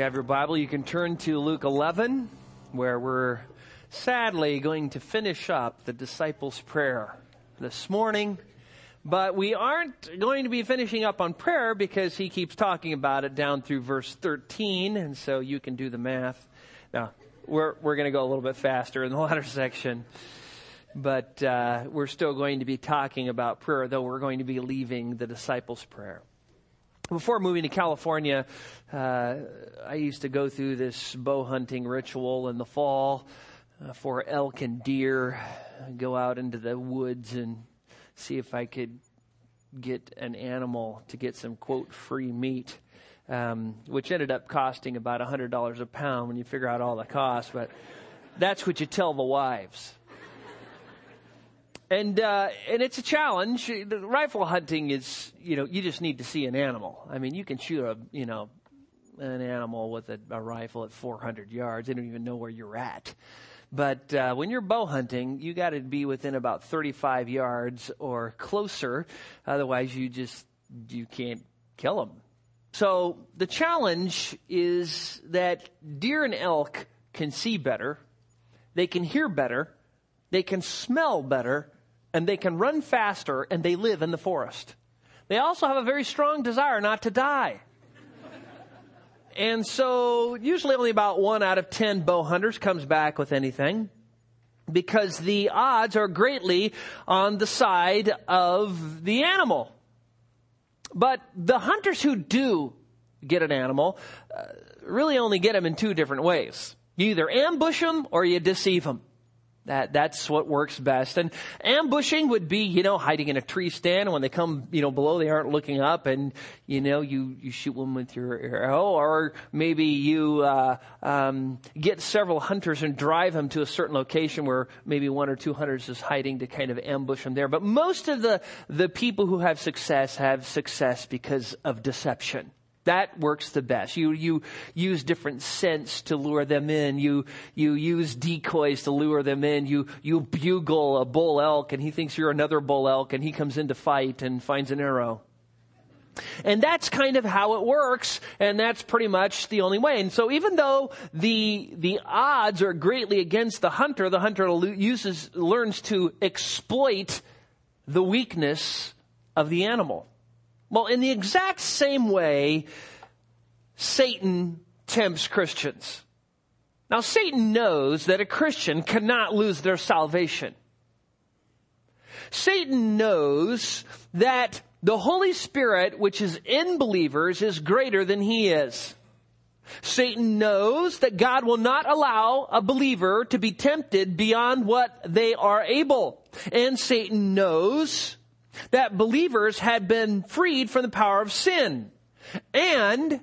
you have your Bible, you can turn to Luke 11, where we're sadly going to finish up the disciples' prayer this morning. But we aren't going to be finishing up on prayer because he keeps talking about it down through verse 13, and so you can do the math. Now, we're, we're going to go a little bit faster in the latter section, but uh, we're still going to be talking about prayer, though we're going to be leaving the disciples' prayer. Before moving to California, uh, I used to go through this bow hunting ritual in the fall uh, for elk and deer. I'd go out into the woods and see if I could get an animal to get some quote free meat, um, which ended up costing about $100 a pound when you figure out all the costs. But that's what you tell the wives and uh, and it's a challenge. The rifle hunting is, you know, you just need to see an animal. I mean, you can shoot a, you know, an animal with a, a rifle at 400 yards. They don't even know where you're at. But uh, when you're bow hunting, you got to be within about 35 yards or closer. Otherwise, you just you can't kill them. So the challenge is that deer and elk can see better, they can hear better, they can smell better, and they can run faster and they live in the forest. They also have a very strong desire not to die. and so usually only about one out of ten bow hunters comes back with anything because the odds are greatly on the side of the animal. But the hunters who do get an animal uh, really only get them in two different ways. You either ambush them or you deceive them. That, that's what works best. And ambushing would be, you know, hiding in a tree stand. And when they come, you know, below, they aren't looking up and, you know, you, you shoot them with your arrow. Or maybe you, uh, um, get several hunters and drive them to a certain location where maybe one or two hunters is hiding to kind of ambush them there. But most of the, the people who have success have success because of deception. That works the best. You, you use different scents to lure them in. You, you use decoys to lure them in. You, you bugle a bull elk and he thinks you're another bull elk and he comes in to fight and finds an arrow. And that's kind of how it works, and that's pretty much the only way. And so even though the, the odds are greatly against the hunter, the hunter uses, learns to exploit the weakness of the animal. Well, in the exact same way, Satan tempts Christians. Now, Satan knows that a Christian cannot lose their salvation. Satan knows that the Holy Spirit, which is in believers, is greater than he is. Satan knows that God will not allow a believer to be tempted beyond what they are able. And Satan knows that believers had been freed from the power of sin. And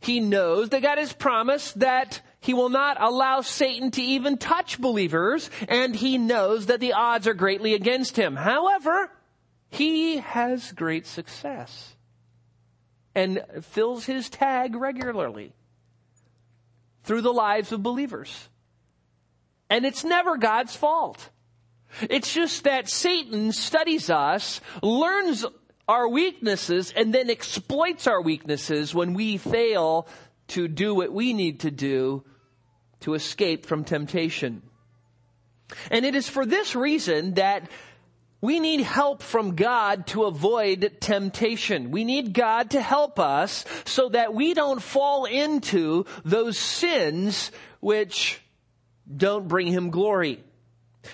he knows that God has promised that he will not allow Satan to even touch believers, and he knows that the odds are greatly against him. However, he has great success and fills his tag regularly through the lives of believers. And it's never God's fault. It's just that Satan studies us, learns our weaknesses, and then exploits our weaknesses when we fail to do what we need to do to escape from temptation. And it is for this reason that we need help from God to avoid temptation. We need God to help us so that we don't fall into those sins which don't bring Him glory.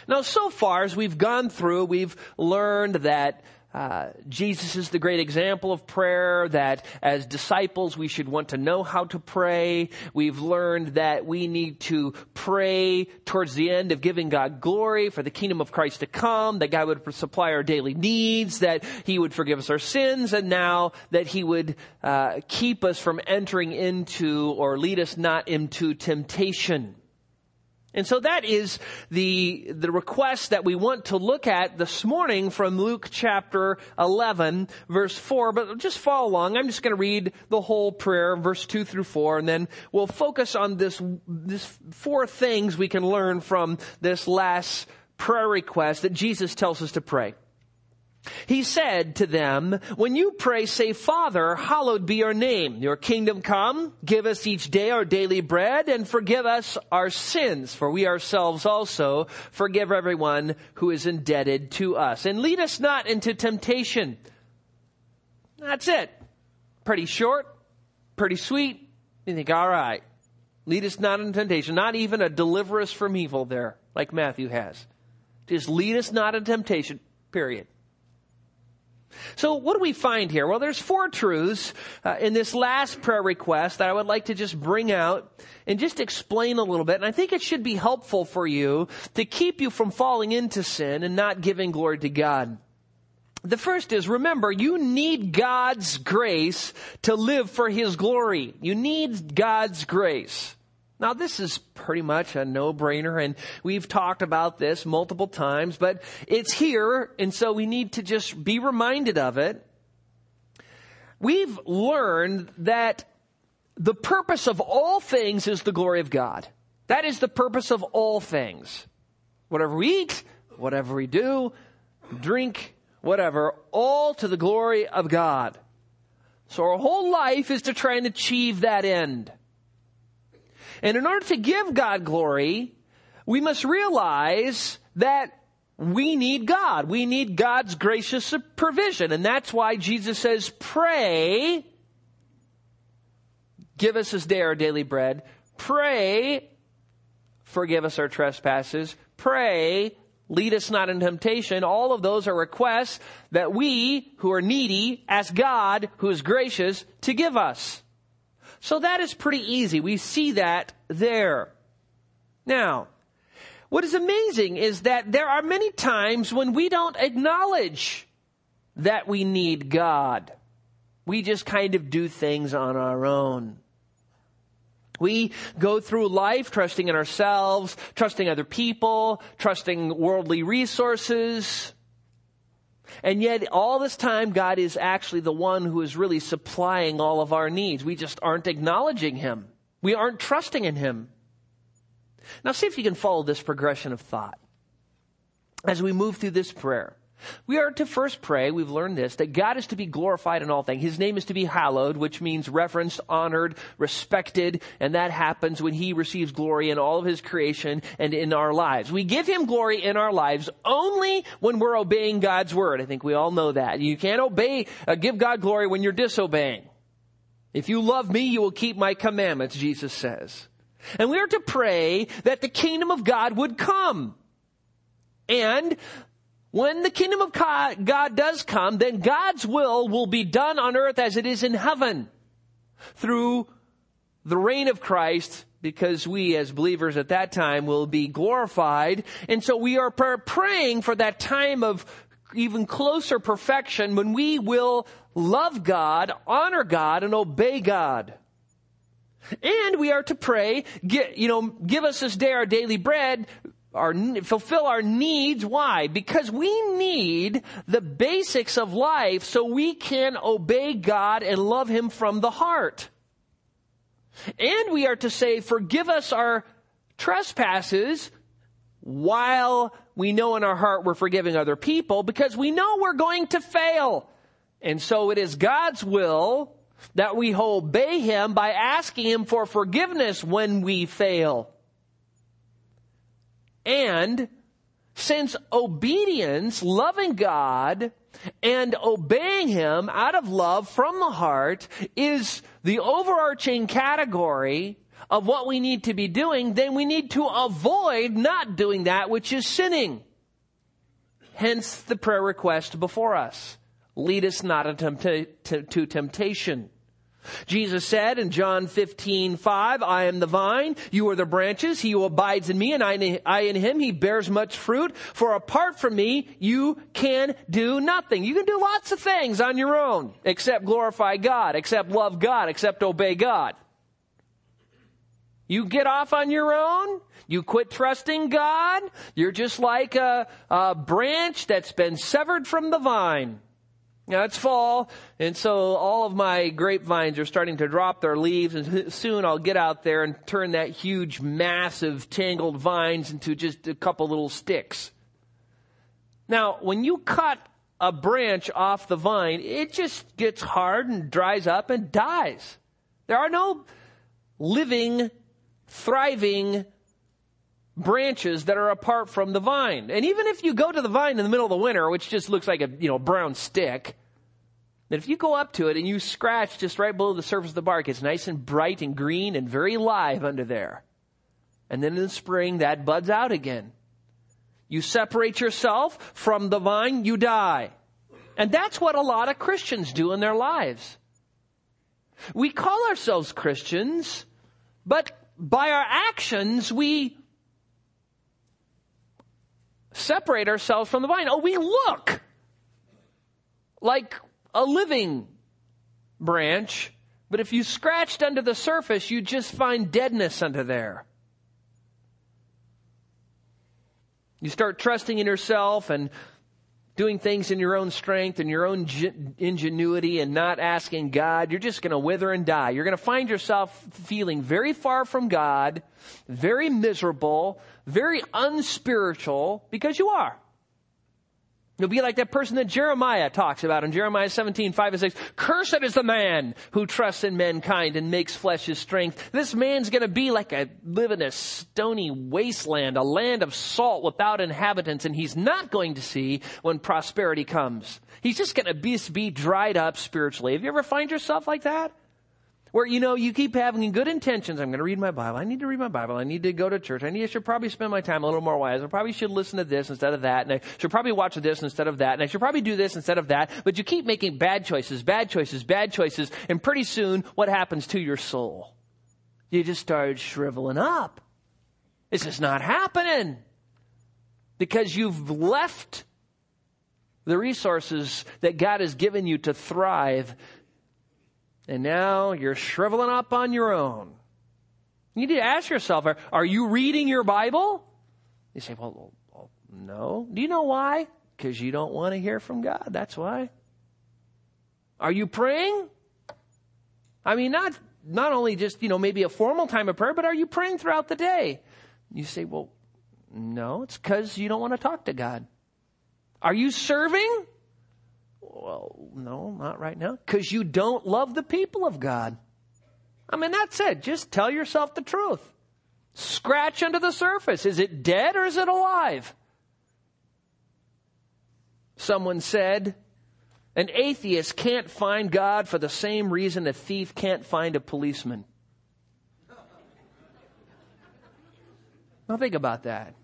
Now, so far as we've gone through, we've learned that uh, Jesus is the great example of prayer, that as disciples we should want to know how to pray. We've learned that we need to pray towards the end of giving God glory for the kingdom of Christ to come, that God would supply our daily needs, that He would forgive us our sins, and now that He would uh, keep us from entering into or lead us not into temptation. And so that is the, the request that we want to look at this morning from Luke chapter 11 verse 4. But just follow along. I'm just going to read the whole prayer, verse 2 through 4, and then we'll focus on this, this four things we can learn from this last prayer request that Jesus tells us to pray. He said to them, when you pray, say, Father, hallowed be your name. Your kingdom come. Give us each day our daily bread and forgive us our sins, for we ourselves also forgive everyone who is indebted to us. And lead us not into temptation. That's it. Pretty short, pretty sweet. You think, all right. Lead us not into temptation. Not even a deliver us from evil there, like Matthew has. Just lead us not into temptation, period. So what do we find here? Well, there's four truths uh, in this last prayer request that I would like to just bring out and just explain a little bit. And I think it should be helpful for you to keep you from falling into sin and not giving glory to God. The first is remember, you need God's grace to live for His glory. You need God's grace. Now, this is pretty much a no-brainer, and we've talked about this multiple times, but it's here, and so we need to just be reminded of it. We've learned that the purpose of all things is the glory of God. That is the purpose of all things. Whatever we eat, whatever we do, drink, whatever, all to the glory of God. So our whole life is to try and achieve that end. And in order to give God glory, we must realize that we need God. We need God's gracious provision. And that's why Jesus says, pray, give us this day our daily bread. Pray, forgive us our trespasses. Pray, lead us not in temptation. All of those are requests that we, who are needy, ask God, who is gracious, to give us. So that is pretty easy. We see that there. Now, what is amazing is that there are many times when we don't acknowledge that we need God. We just kind of do things on our own. We go through life trusting in ourselves, trusting other people, trusting worldly resources. And yet, all this time, God is actually the one who is really supplying all of our needs. We just aren't acknowledging Him. We aren't trusting in Him. Now, see if you can follow this progression of thought as we move through this prayer. We are to first pray, we've learned this, that God is to be glorified in all things. His name is to be hallowed, which means reverenced, honored, respected, and that happens when He receives glory in all of His creation and in our lives. We give Him glory in our lives only when we're obeying God's word. I think we all know that. You can't obey, uh, give God glory when you're disobeying. If you love me, you will keep my commandments, Jesus says. And we are to pray that the kingdom of God would come. And when the kingdom of God does come, then God's will will be done on earth as it is in heaven through the reign of Christ because we as believers at that time will be glorified. And so we are praying for that time of even closer perfection when we will love God, honor God, and obey God. And we are to pray, you know, give us this day our daily bread, our, fulfill our needs. Why? Because we need the basics of life so we can obey God and love Him from the heart. And we are to say, forgive us our trespasses while we know in our heart we're forgiving other people because we know we're going to fail. And so it is God's will that we obey Him by asking Him for forgiveness when we fail. And since obedience, loving God, and obeying Him out of love from the heart is the overarching category of what we need to be doing, then we need to avoid not doing that which is sinning. Hence the prayer request before us. Lead us not into temptation. Jesus said in John 15, 5, I am the vine, you are the branches, he who abides in me and I, in him, he bears much fruit. For apart from me, you can do nothing. You can do lots of things on your own, except glorify God, except love God, except obey God. You get off on your own, you quit trusting God, you're just like a, a branch that's been severed from the vine. Now it's fall, and so all of my grapevines are starting to drop their leaves, and soon I'll get out there and turn that huge, massive, tangled vines into just a couple little sticks. Now, when you cut a branch off the vine, it just gets hard and dries up and dies. There are no living, thriving branches that are apart from the vine. And even if you go to the vine in the middle of the winter, which just looks like a, you know, brown stick, that if you go up to it and you scratch just right below the surface of the bark, it's nice and bright and green and very live under there. And then in the spring, that buds out again. You separate yourself from the vine, you die. And that's what a lot of Christians do in their lives. We call ourselves Christians, but by our actions, we separate ourselves from the vine. Oh, we look like a living branch, but if you scratched under the surface, you just find deadness under there. You start trusting in yourself and doing things in your own strength and your own ingenuity and not asking God, you're just going to wither and die. You're going to find yourself feeling very far from God, very miserable, very unspiritual, because you are. You'll be like that person that Jeremiah talks about in Jeremiah 17, 5 and 6. Cursed is the man who trusts in mankind and makes flesh his strength. This man's gonna be like a, live in a stony wasteland, a land of salt without inhabitants, and he's not going to see when prosperity comes. He's just gonna be, be dried up spiritually. Have you ever find yourself like that? Where, you know, you keep having good intentions. I'm going to read my Bible. I need to read my Bible. I need to go to church. I need, I should probably spend my time a little more wise. I probably should listen to this instead of that. And I should probably watch this instead of that. And I should probably do this instead of that. But you keep making bad choices, bad choices, bad choices. And pretty soon, what happens to your soul? You just start shriveling up. This is not happening. Because you've left the resources that God has given you to thrive and now you're shriveling up on your own. You need to ask yourself, are, are you reading your Bible? You say, well, well, no. Do you know why? Because you don't want to hear from God. That's why. Are you praying? I mean, not, not only just, you know, maybe a formal time of prayer, but are you praying throughout the day? You say, well, no, it's because you don't want to talk to God. Are you serving? Well, no, not right now. Because you don't love the people of God. I mean, that's it. Just tell yourself the truth. Scratch under the surface. Is it dead or is it alive? Someone said, an atheist can't find God for the same reason a thief can't find a policeman. Now think about that.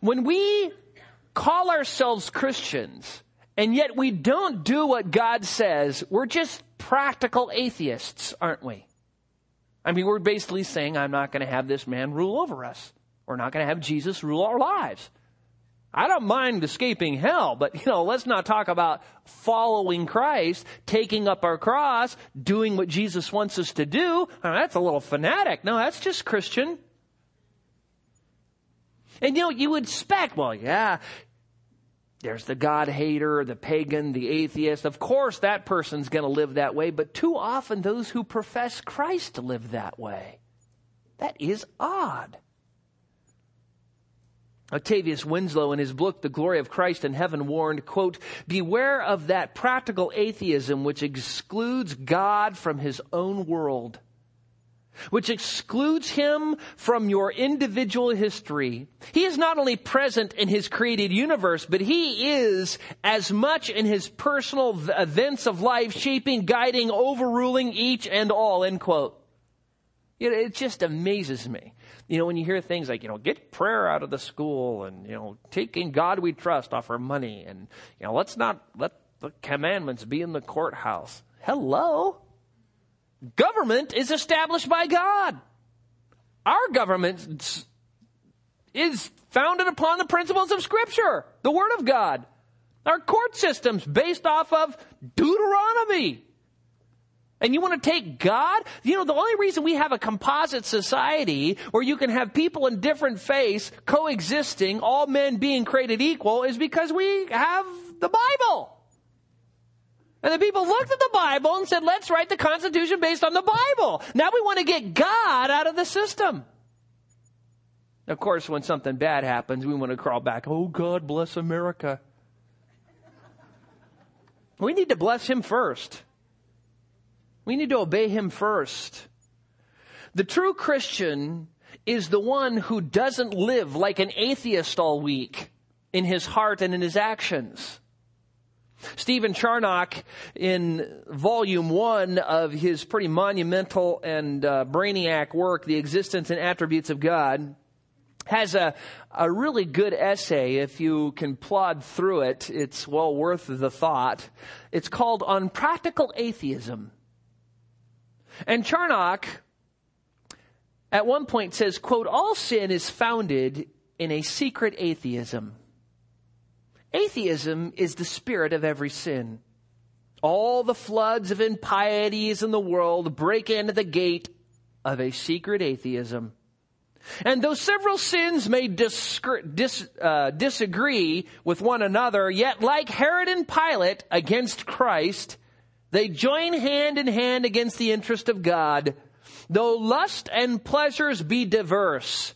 When we call ourselves Christians, and yet we don't do what God says. We're just practical atheists, aren't we? I mean, we're basically saying, I'm not going to have this man rule over us. We're not going to have Jesus rule our lives. I don't mind escaping hell, but you know, let's not talk about following Christ, taking up our cross, doing what Jesus wants us to do. I mean, that's a little fanatic. No, that's just Christian. And you know, you would expect, well, yeah, there's the God hater, the pagan, the atheist. Of course, that person's going to live that way, but too often those who profess Christ live that way. That is odd. Octavius Winslow in his book, The Glory of Christ in Heaven, warned, quote, beware of that practical atheism which excludes God from his own world which excludes him from your individual history. He is not only present in his created universe, but he is as much in his personal events of life, shaping, guiding, overruling each and all, end quote. It just amazes me. You know, when you hear things like, you know, get prayer out of the school and, you know, taking God we trust off our money and, you know, let's not let the commandments be in the courthouse. Hello? Government is established by God. Our government is founded upon the principles of Scripture, the Word of God. Our court system's based off of Deuteronomy. And you want to take God? You know, the only reason we have a composite society where you can have people in different faiths coexisting, all men being created equal, is because we have the Bible. And the people looked at the Bible and said, let's write the Constitution based on the Bible. Now we want to get God out of the system. Of course, when something bad happens, we want to crawl back. Oh, God bless America. We need to bless him first. We need to obey him first. The true Christian is the one who doesn't live like an atheist all week in his heart and in his actions. Stephen Charnock, in volume one of his pretty monumental and uh, brainiac work, The Existence and Attributes of God, has a, a really good essay. If you can plod through it, it's well worth the thought. It's called On Practical Atheism. And Charnock, at one point says, quote, all sin is founded in a secret atheism. Atheism is the spirit of every sin. All the floods of impieties in the world break into the gate of a secret atheism. And though several sins may dis- uh, disagree with one another, yet like Herod and Pilate against Christ, they join hand in hand against the interest of God. Though lust and pleasures be diverse,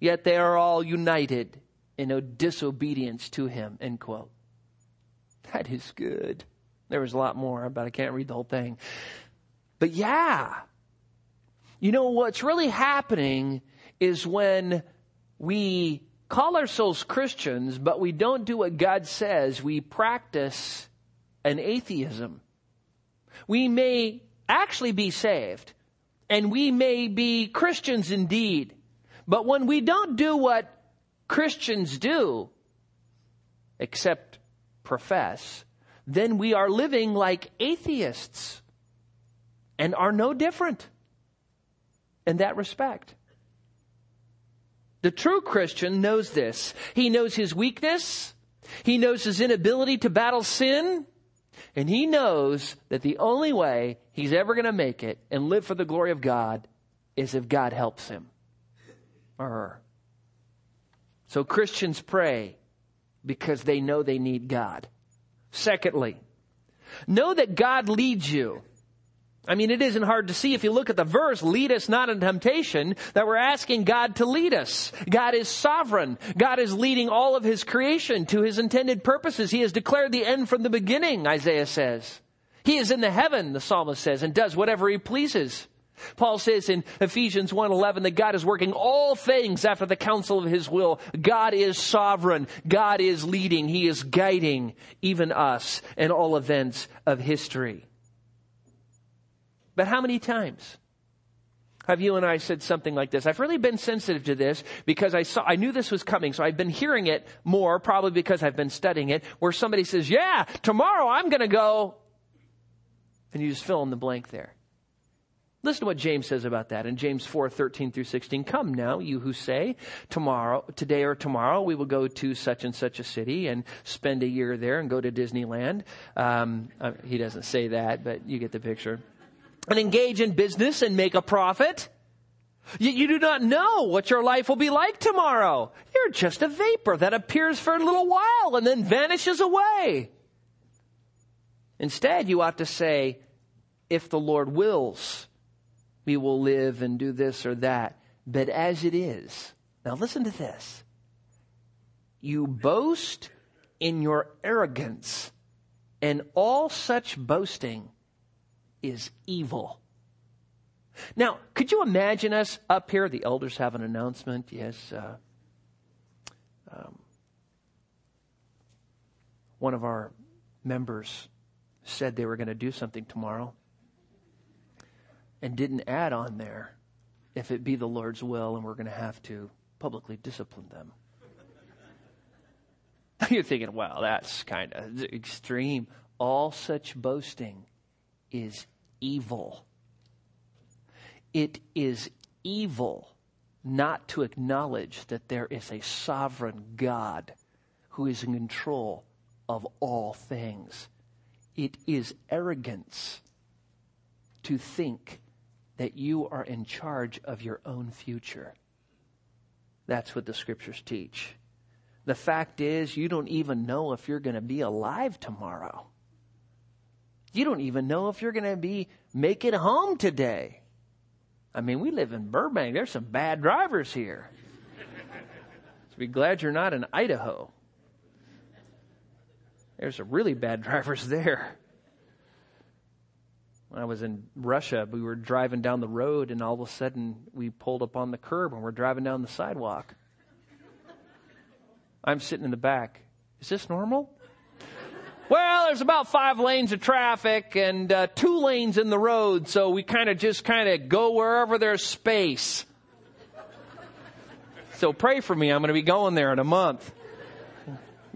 yet they are all united in disobedience to him, end quote. That is good. There was a lot more, but I can't read the whole thing. But yeah, you know what's really happening is when we call ourselves Christians, but we don't do what God says, we practice an atheism. We may actually be saved, and we may be Christians indeed, but when we don't do what Christians do, except profess, then we are living like atheists and are no different in that respect. The true Christian knows this. He knows his weakness. He knows his inability to battle sin. And he knows that the only way he's ever going to make it and live for the glory of God is if God helps him or her. So Christians pray because they know they need God. Secondly, know that God leads you. I mean, it isn't hard to see if you look at the verse, lead us not in temptation, that we're asking God to lead us. God is sovereign. God is leading all of His creation to His intended purposes. He has declared the end from the beginning, Isaiah says. He is in the heaven, the psalmist says, and does whatever He pleases. Paul says in Ephesians 1:11 that God is working all things after the counsel of his will. God is sovereign. God is leading. He is guiding even us in all events of history. But how many times have you and I said something like this? I've really been sensitive to this because I saw, I knew this was coming, so I've been hearing it more, probably because I've been studying it, where somebody says, yeah, tomorrow I'm gonna go, and you just fill in the blank there. Listen to what James says about that in James 4, 13 through 16. Come now, you who say, tomorrow, today or tomorrow, we will go to such and such a city and spend a year there and go to Disneyland. Um, uh, he doesn't say that, but you get the picture. And engage in business and make a profit. Yet you do not know what your life will be like tomorrow. You're just a vapor that appears for a little while and then vanishes away. Instead, you ought to say, if the Lord wills, we will live and do this or that. But as it is, now listen to this. You boast in your arrogance, and all such boasting is evil. Now, could you imagine us up here? The elders have an announcement. Yes. Uh, um, one of our members said they were going to do something tomorrow and didn't add on there if it be the Lord's will and we're going to have to publicly discipline them. You're thinking, well, that's kind of extreme. All such boasting is evil. It is evil not to acknowledge that there is a sovereign God who is in control of all things. It is arrogance to think that you are in charge of your own future. That's what the scriptures teach. The fact is, you don't even know if you're going to be alive tomorrow. You don't even know if you're going to be make it home today. I mean, we live in Burbank. There's some bad drivers here. so be glad you're not in Idaho. There's some really bad drivers there. When I was in Russia, we were driving down the road and all of a sudden we pulled up on the curb and we're driving down the sidewalk. I'm sitting in the back. Is this normal? Well, there's about five lanes of traffic and uh, two lanes in the road, so we kind of just kind of go wherever there's space. So pray for me. I'm going to be going there in a month.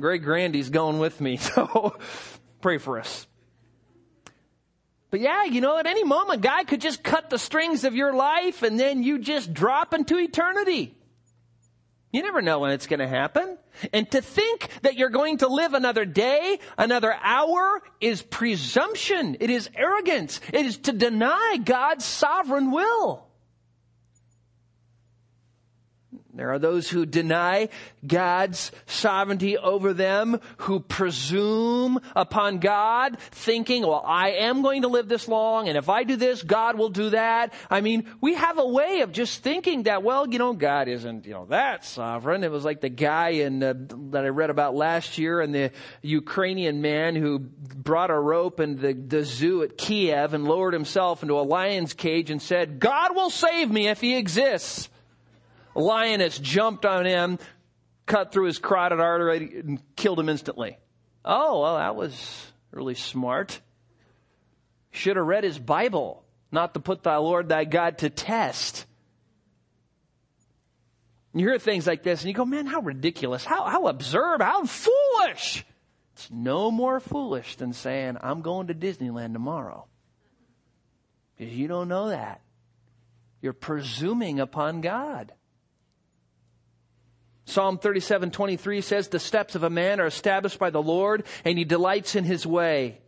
Greg Grandy's going with me, so pray for us. But yeah, you know, at any moment, God could just cut the strings of your life and then you just drop into eternity. You never know when it's going to happen. And to think that you're going to live another day, another hour is presumption. It is arrogance. It is to deny God's sovereign will. There are those who deny God's sovereignty over them, who presume upon God, thinking, well, I am going to live this long, and if I do this, God will do that. I mean, we have a way of just thinking that, well, you know, God isn't, you know, that sovereign. It was like the guy in, uh, that I read about last year and the Ukrainian man who brought a rope in the, the zoo at Kiev and lowered himself into a lion's cage and said, God will save me if he exists lioness jumped on him, cut through his carotid artery, and killed him instantly. Oh, well, that was really smart. Should have read his Bible, not to put thy Lord thy God to test. You hear things like this and you go, man, how ridiculous, how, how absurd, how foolish. It's no more foolish than saying, I'm going to Disneyland tomorrow. Because you don't know that. You're presuming upon God. Psalm 37, 23 says, The steps of a man are established by the Lord, and he delights in his way.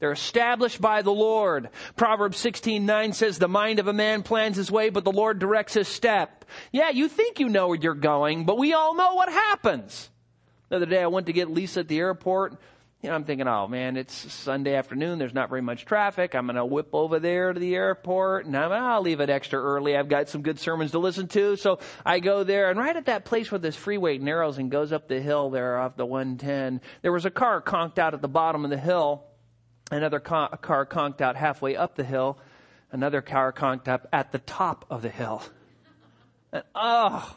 They're established by the Lord. Proverbs 16, 9 says, The mind of a man plans his way, but the Lord directs his step. Yeah, you think you know where you're going, but we all know what happens. The other day I went to get Lisa at the airport you know, I'm thinking, oh man, it's Sunday afternoon. There's not very much traffic. I'm going to whip over there to the airport and I'm, I'll leave it extra early. I've got some good sermons to listen to. So I go there and right at that place where this freeway narrows and goes up the hill there off the 110, there was a car conked out at the bottom of the hill. Another car conked out halfway up the hill. Another car conked up at the top of the hill. And oh,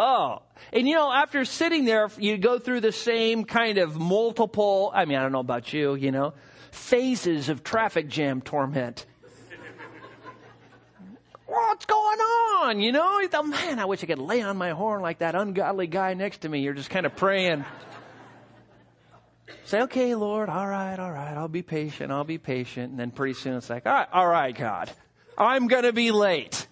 Oh, and you know, after sitting there, you go through the same kind of multiple, I mean, I don't know about you, you know, phases of traffic jam torment. What's going on? You know, you thought, man, I wish I could lay on my horn like that ungodly guy next to me. You're just kind of praying. Say, okay, Lord, all right, all right, I'll be patient, I'll be patient. And then pretty soon it's like, all right, all right, God, I'm going to be late.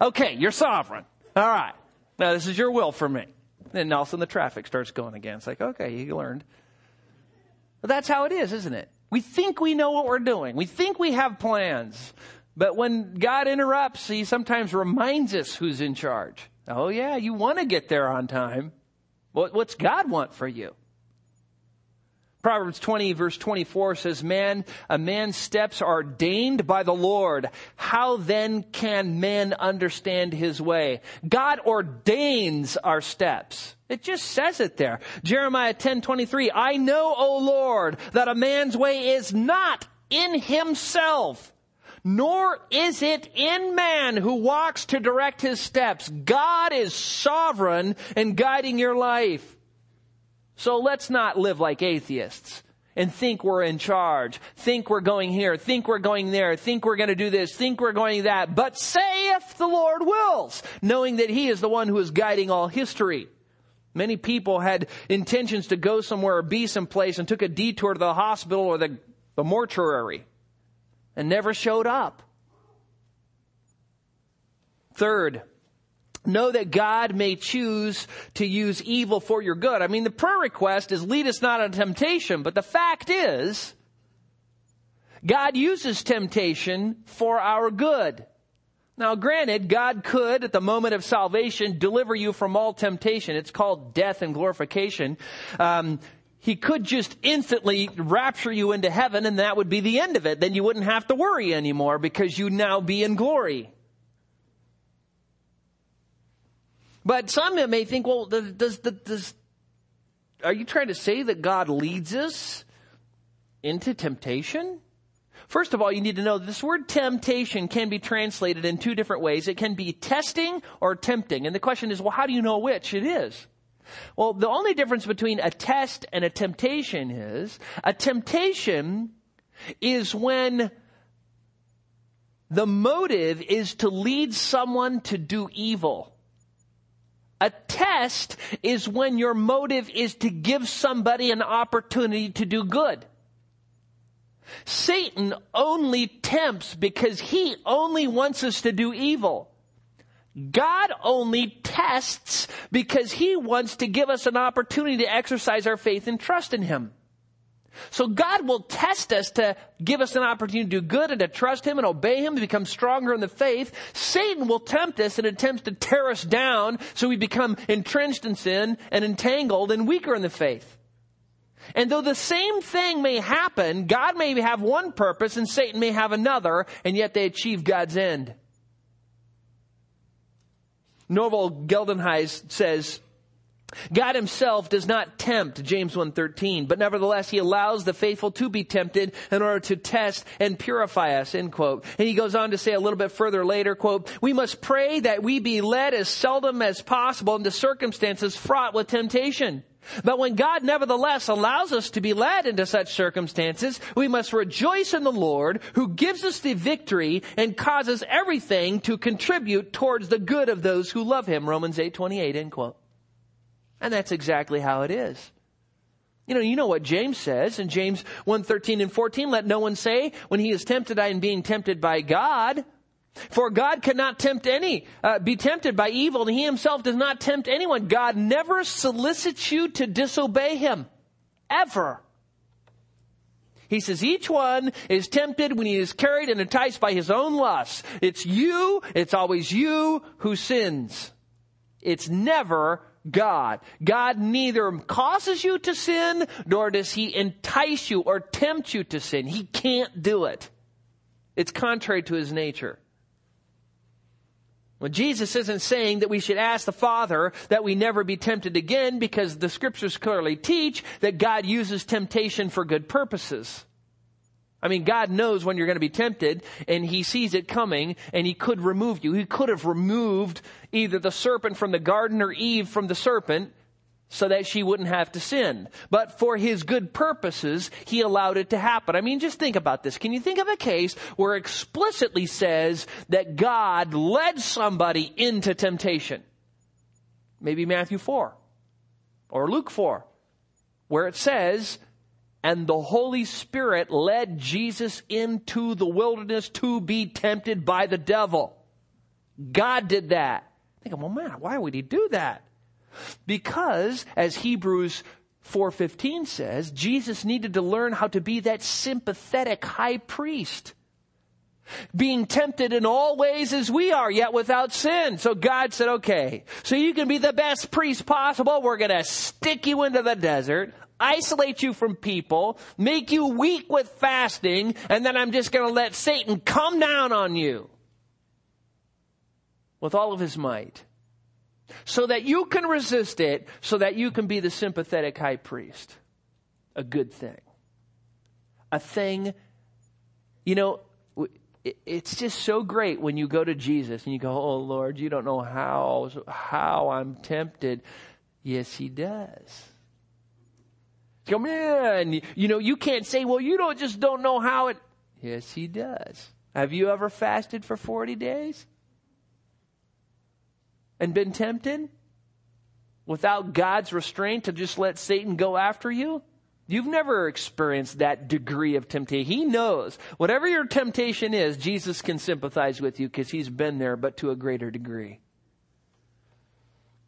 Okay, you're sovereign. All right. Now, this is your will for me. And all of a sudden the traffic starts going again. It's like, okay, you learned. But that's how it is, isn't it? We think we know what we're doing. We think we have plans. But when God interrupts, He sometimes reminds us who's in charge. Oh, yeah, you want to get there on time. what's God want for you? Proverbs 20 verse 24 says, man, a man's steps are ordained by the Lord. How then can men understand his way? God ordains our steps. It just says it there. Jeremiah 10 23, I know, O Lord, that a man's way is not in himself, nor is it in man who walks to direct his steps. God is sovereign in guiding your life. So let's not live like atheists and think we're in charge, think we're going here, think we're going there, think we're going to do this, think we're going that, but say if the Lord wills, knowing that He is the one who is guiding all history. Many people had intentions to go somewhere or be someplace and took a detour to the hospital or the, the mortuary and never showed up. Third, know that God may choose to use evil for your good. I mean, the prayer request is lead us not into temptation, but the fact is, God uses temptation for our good. Now, granted, God could, at the moment of salvation, deliver you from all temptation. It's called death and glorification. Um, he could just instantly rapture you into heaven and that would be the end of it. Then you wouldn't have to worry anymore because you'd now be in glory. But some may think, well, does, does, does, are you trying to say that God leads us into temptation? First of all, you need to know this word temptation can be translated in two different ways. It can be testing or tempting. And the question is, well, how do you know which it is? Well, the only difference between a test and a temptation is a temptation is when the motive is to lead someone to do evil. A test is when your motive is to give somebody an opportunity to do good. Satan only tempts because he only wants us to do evil. God only tests because he wants to give us an opportunity to exercise our faith and trust in him. So God will test us to give us an opportunity to do good and to trust Him and obey Him to become stronger in the faith. Satan will tempt us and attempts to tear us down so we become entrenched in sin and entangled and weaker in the faith. And though the same thing may happen, God may have one purpose and Satan may have another, and yet they achieve God's end. Norval Geldenhuys says, God himself does not tempt, James 1.13, but nevertheless he allows the faithful to be tempted in order to test and purify us, end quote. And he goes on to say a little bit further later, quote, we must pray that we be led as seldom as possible into circumstances fraught with temptation. But when God nevertheless allows us to be led into such circumstances, we must rejoice in the Lord who gives us the victory and causes everything to contribute towards the good of those who love him. Romans 8, 28, end quote. And that's exactly how it is. You know, you know what James says in James 1, 13 and 14. Let no one say when he is tempted, I am being tempted by God. For God cannot tempt any, uh, be tempted by evil, and He Himself does not tempt anyone. God never solicits you to disobey Him. Ever. He says each one is tempted when he is carried and enticed by his own lusts. It's you, it's always you who sins. It's never God. God neither causes you to sin, nor does he entice you or tempt you to sin. He can't do it. It's contrary to his nature. Well, Jesus isn't saying that we should ask the Father that we never be tempted again because the scriptures clearly teach that God uses temptation for good purposes. I mean, God knows when you're going to be tempted and He sees it coming and He could remove you. He could have removed either the serpent from the garden or Eve from the serpent so that she wouldn't have to sin. But for his good purposes, he allowed it to happen. I mean, just think about this. Can you think of a case where explicitly says that God led somebody into temptation? Maybe Matthew 4 or Luke 4, where it says, and the Holy Spirit led Jesus into the wilderness to be tempted by the devil. God did that. Think, well, man, why would he do that? Because, as Hebrews 4.15 says, Jesus needed to learn how to be that sympathetic high priest. Being tempted in all ways as we are, yet without sin. So God said, okay, so you can be the best priest possible. We're gonna stick you into the desert, isolate you from people, make you weak with fasting, and then I'm just gonna let Satan come down on you with all of his might so that you can resist it, so that you can be the sympathetic high priest. A good thing. A thing, you know, it's just so great when you go to Jesus and you go, Oh Lord, you don't know how, how I'm tempted. Yes, He does. Come in. You know, you can't say, well, you don't just don't know how it. Yes, He does. Have you ever fasted for 40 days? and been tempted without God's restraint to just let Satan go after you? You've never experienced that degree of temptation. He knows whatever your temptation is, Jesus can sympathize with you because he's been there, but to a greater degree.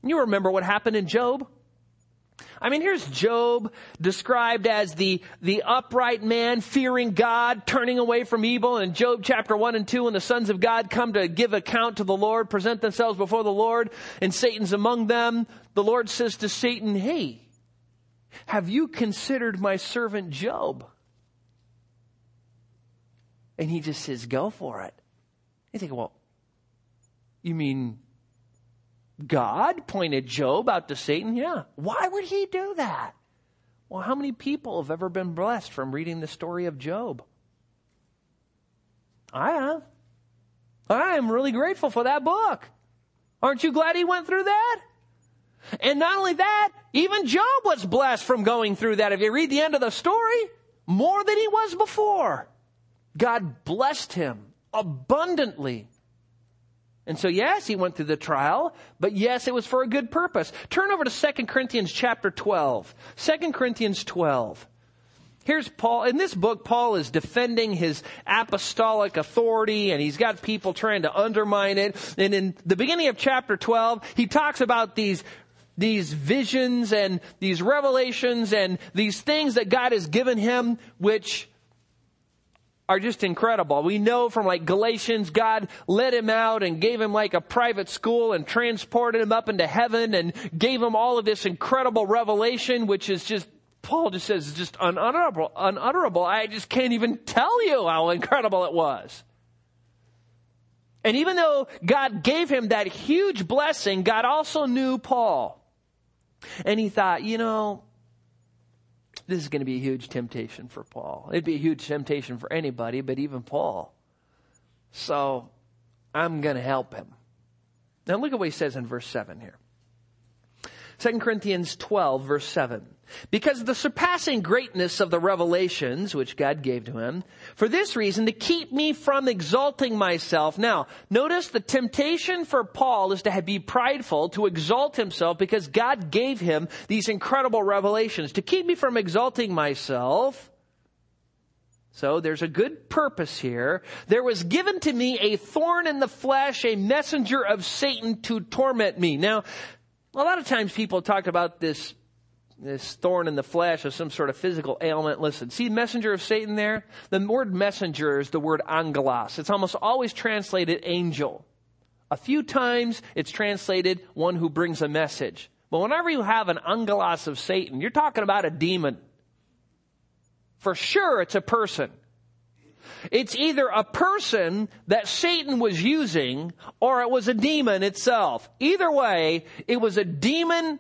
You remember what happened in Job? I mean, here's Job described as the, the upright man, fearing God, turning away from evil. In Job chapter 1 and 2, when the sons of God come to give account to the Lord, present themselves before the Lord, and Satan's among them, the Lord says to Satan, Hey, have you considered my servant Job? And he just says, Go for it. You think, well, you mean God pointed Job out to Satan? Yeah. Why would he do that? Well, how many people have ever been blessed from reading the story of Job? I am. I am really grateful for that book. Aren't you glad he went through that? And not only that, even Job was blessed from going through that. If you read the end of the story, more than he was before. God blessed him abundantly. And so yes, he went through the trial, but yes, it was for a good purpose. Turn over to 2 Corinthians chapter 12. 2 Corinthians 12. Here's Paul. In this book, Paul is defending his apostolic authority and he's got people trying to undermine it. And in the beginning of chapter 12, he talks about these these visions and these revelations and these things that God has given him, which are just incredible. We know from like Galatians, God let him out and gave him like a private school and transported him up into heaven and gave him all of this incredible revelation, which is just, Paul just says, just unutterable, unutterable. I just can't even tell you how incredible it was. And even though God gave him that huge blessing, God also knew Paul. And he thought, you know, this is going to be a huge temptation for Paul. It'd be a huge temptation for anybody, but even Paul. So I'm going to help him. Now look at what he says in verse 7 here. 2 Corinthians 12 verse 7. Because of the surpassing greatness of the revelations which God gave to him, for this reason to keep me from exalting myself. Now, notice the temptation for Paul is to be prideful, to exalt himself because God gave him these incredible revelations. To keep me from exalting myself, so there's a good purpose here. There was given to me a thorn in the flesh, a messenger of Satan to torment me. Now, a lot of times people talk about this this thorn in the flesh of some sort of physical ailment. Listen, see messenger of Satan there? The word messenger is the word angelos. It's almost always translated angel. A few times it's translated one who brings a message. But whenever you have an angelos of Satan, you're talking about a demon. For sure it's a person. It's either a person that Satan was using or it was a demon itself. Either way, it was a demon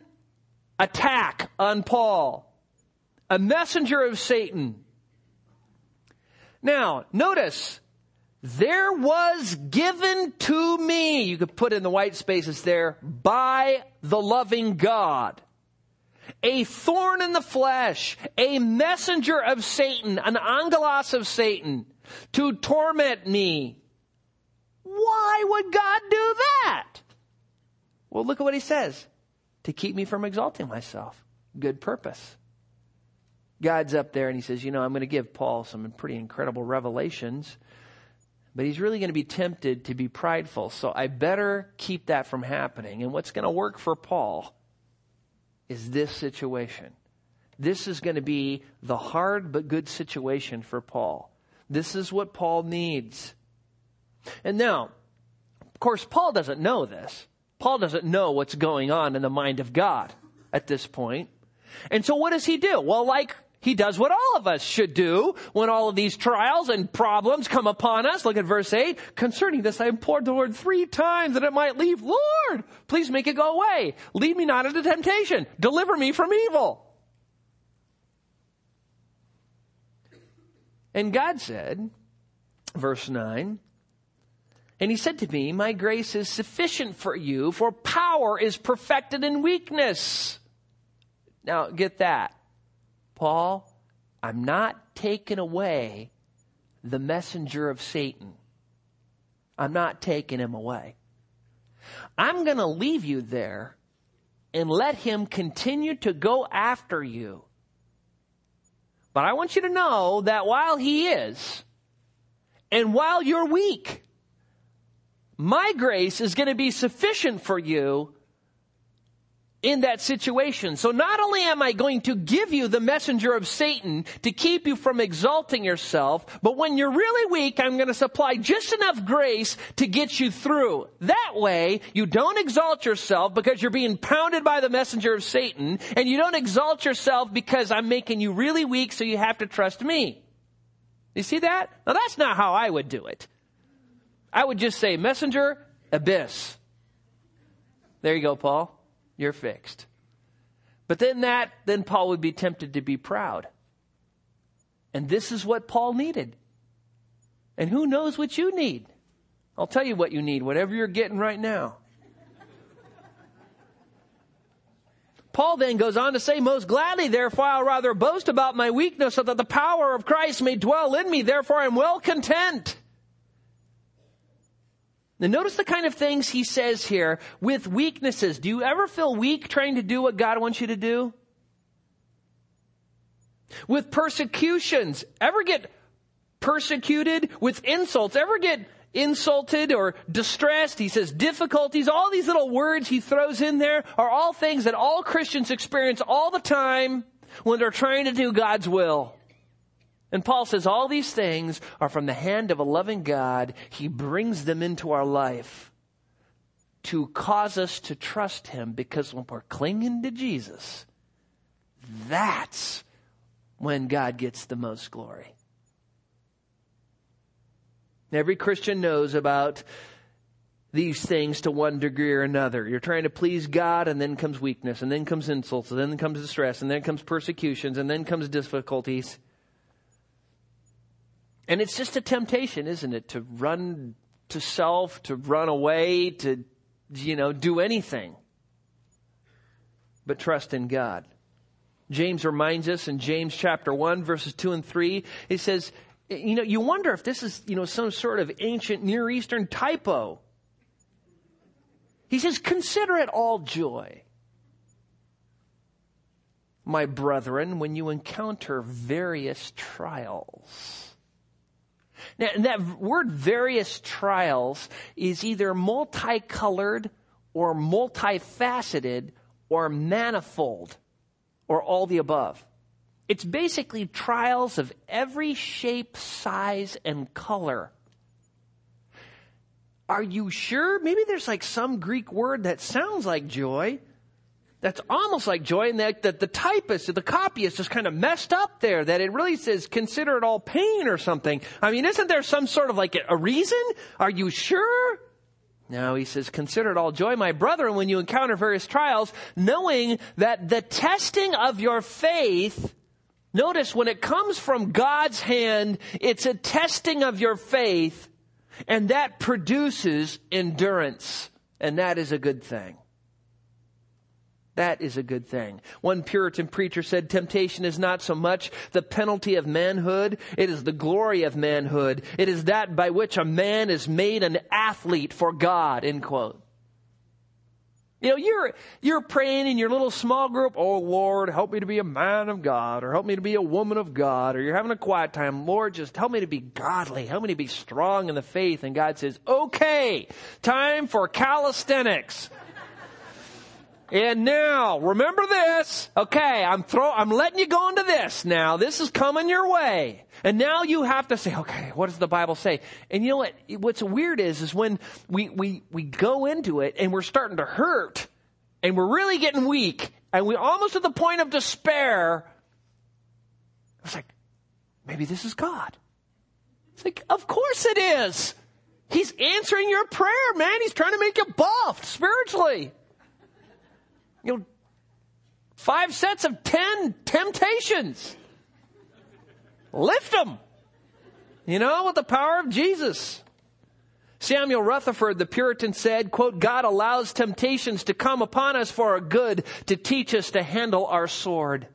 attack on Paul. A messenger of Satan. Now, notice, there was given to me, you could put in the white spaces there, by the loving God a thorn in the flesh, a messenger of Satan, an angelos of Satan, to torment me. Why would God do that? Well, look at what he says. To keep me from exalting myself. Good purpose. God's up there and he says, you know, I'm going to give Paul some pretty incredible revelations, but he's really going to be tempted to be prideful. So I better keep that from happening. And what's going to work for Paul is this situation. This is going to be the hard but good situation for Paul. This is what Paul needs. And now, of course, Paul doesn't know this. Paul doesn't know what's going on in the mind of God at this point. And so what does he do? Well, like he does what all of us should do when all of these trials and problems come upon us. Look at verse 8. Concerning this, I implored the Lord three times that it might leave. Lord, please make it go away. Lead me not into temptation. Deliver me from evil. And God said, verse 9, and he said to me, My grace is sufficient for you, for power is perfected in weakness. Now, get that. Paul, I'm not taking away the messenger of Satan. I'm not taking him away. I'm going to leave you there and let him continue to go after you but I want you to know that while he is, and while you're weak, my grace is going to be sufficient for you in that situation. So not only am I going to give you the messenger of Satan to keep you from exalting yourself, but when you're really weak, I'm going to supply just enough grace to get you through. That way, you don't exalt yourself because you're being pounded by the messenger of Satan, and you don't exalt yourself because I'm making you really weak so you have to trust me. You see that? Now that's not how I would do it. I would just say, messenger, abyss. There you go, Paul you're fixed. But then that, then Paul would be tempted to be proud. And this is what Paul needed. And who knows what you need? I'll tell you what you need, whatever you're getting right now. Paul then goes on to say, Most gladly, therefore, I'll rather boast about my weakness so that the power of Christ may dwell in me. Therefore, I'm well content. Now, notice the kind of things he says here with weaknesses. Do you ever feel weak trying to do what God wants you to do? With persecutions, ever get persecuted? With insults, ever get insulted or distressed. He says difficulties. All these little words he throws in there are all things that all Christians experience all the time when they're trying to do God's will. And Paul says all these things are from the hand of a loving God. He brings them into our life to cause us to trust Him because when we're clinging to Jesus, that's when God gets the most glory. Every Christian knows about these things to one degree or another. You're trying to please God, and then comes weakness, and then comes insults, and then comes distress, and then comes persecutions, and then comes difficulties. And it's just a temptation, isn't it, to run to self, to run away, to, you know, do anything but trust in God. James reminds us in James chapter 1, verses 2 and 3, he says, you know, you wonder if this is, you know, some sort of ancient Near Eastern typo. He says, consider it all joy, my brethren, when you encounter various trials. Now, that word various trials is either multicolored or multifaceted or manifold or all the above. It's basically trials of every shape, size, and color. Are you sure? Maybe there's like some Greek word that sounds like joy. That's almost like joy, and that, that the typist, or the copyist is kind of messed up there, that it really says consider it all pain or something. I mean, isn't there some sort of like a reason? Are you sure? No, he says, consider it all joy, my brethren, when you encounter various trials, knowing that the testing of your faith Notice when it comes from God's hand, it's a testing of your faith, and that produces endurance. And that is a good thing. That is a good thing. One Puritan preacher said, temptation is not so much the penalty of manhood, it is the glory of manhood. It is that by which a man is made an athlete for God, end quote. You know, you're, you're praying in your little small group, oh Lord, help me to be a man of God, or help me to be a woman of God, or you're having a quiet time, Lord, just help me to be godly, help me to be strong in the faith. And God says, okay, time for calisthenics. And now, remember this. Okay, I'm throw, I'm letting you go into this now. This is coming your way. And now you have to say, okay, what does the Bible say? And you know what? What's weird is, is when we, we, we go into it and we're starting to hurt and we're really getting weak and we're almost at the point of despair. It's like, maybe this is God. It's like, of course it is. He's answering your prayer, man. He's trying to make you buffed spiritually. You know, five sets of ten temptations. Lift them. You know, with the power of Jesus. Samuel Rutherford, the Puritan, said, quote, God allows temptations to come upon us for our good to teach us to handle our sword.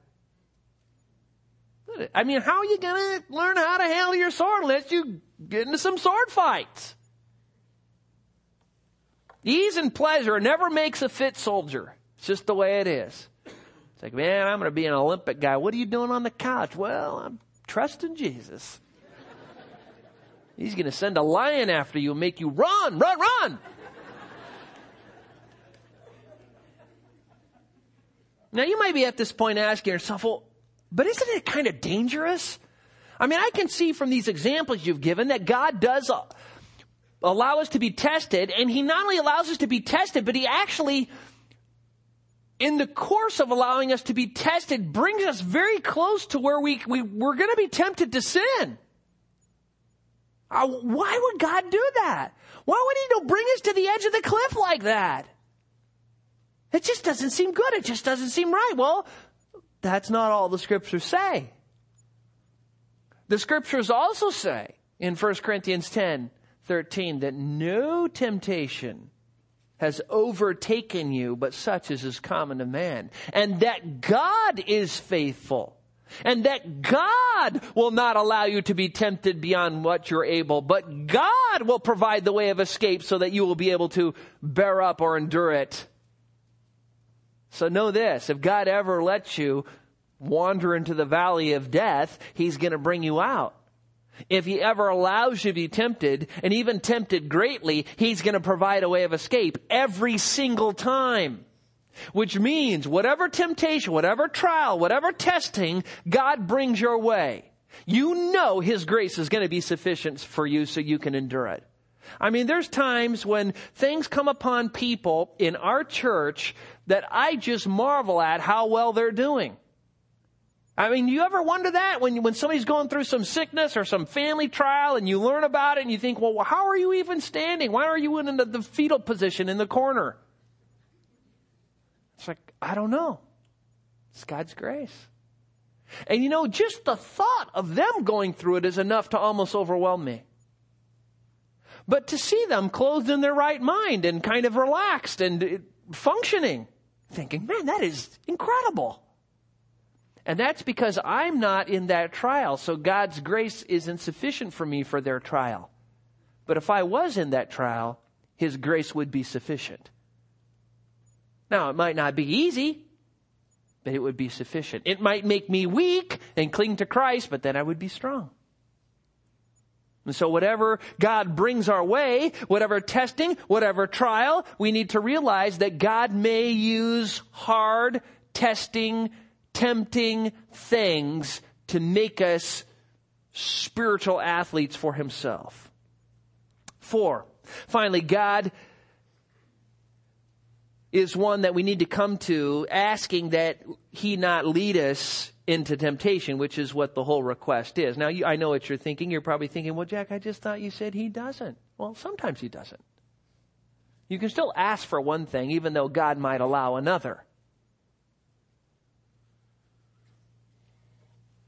I mean, how are you going to learn how to handle your sword unless you get into some sword fights? Ease and pleasure never makes a fit soldier. It's just the way it is. It's like, man, I'm going to be an Olympic guy. What are you doing on the couch? Well, I'm trusting Jesus. He's going to send a lion after you and make you run, run, run. now, you might be at this point asking yourself, well, but isn't it kind of dangerous? I mean, I can see from these examples you've given that God does allow us to be tested, and He not only allows us to be tested, but He actually in the course of allowing us to be tested brings us very close to where we, we we're going to be tempted to sin. Uh, why would God do that? Why would He bring us to the edge of the cliff like that? It just doesn't seem good. It just doesn't seem right. Well, that's not all the scriptures say. The scriptures also say in 1 Corinthians 10 13 that no temptation has overtaken you, but such as is common to man. And that God is faithful. And that God will not allow you to be tempted beyond what you're able, but God will provide the way of escape so that you will be able to bear up or endure it. So know this, if God ever lets you wander into the valley of death, He's gonna bring you out. If he ever allows you to be tempted, and even tempted greatly, he's going to provide a way of escape every single time. Which means whatever temptation, whatever trial, whatever testing God brings your way, you know his grace is going to be sufficient for you so you can endure it. I mean, there's times when things come upon people in our church that I just marvel at how well they're doing. I mean, you ever wonder that when, when somebody's going through some sickness or some family trial and you learn about it and you think, well, how are you even standing? Why are you in the, the fetal position in the corner? It's like, I don't know. It's God's grace. And you know, just the thought of them going through it is enough to almost overwhelm me. But to see them clothed in their right mind and kind of relaxed and uh, functioning, thinking, man, that is incredible. And that's because I'm not in that trial, so God's grace isn't sufficient for me for their trial. But if I was in that trial, His grace would be sufficient. Now, it might not be easy, but it would be sufficient. It might make me weak and cling to Christ, but then I would be strong. And so whatever God brings our way, whatever testing, whatever trial, we need to realize that God may use hard testing, tempting things to make us spiritual athletes for himself. Four, finally, God is one that we need to come to asking that he not lead us into temptation, which is what the whole request is. Now, you, I know what you're thinking. You're probably thinking, well, Jack, I just thought you said he doesn't. Well, sometimes he doesn't. You can still ask for one thing, even though God might allow another.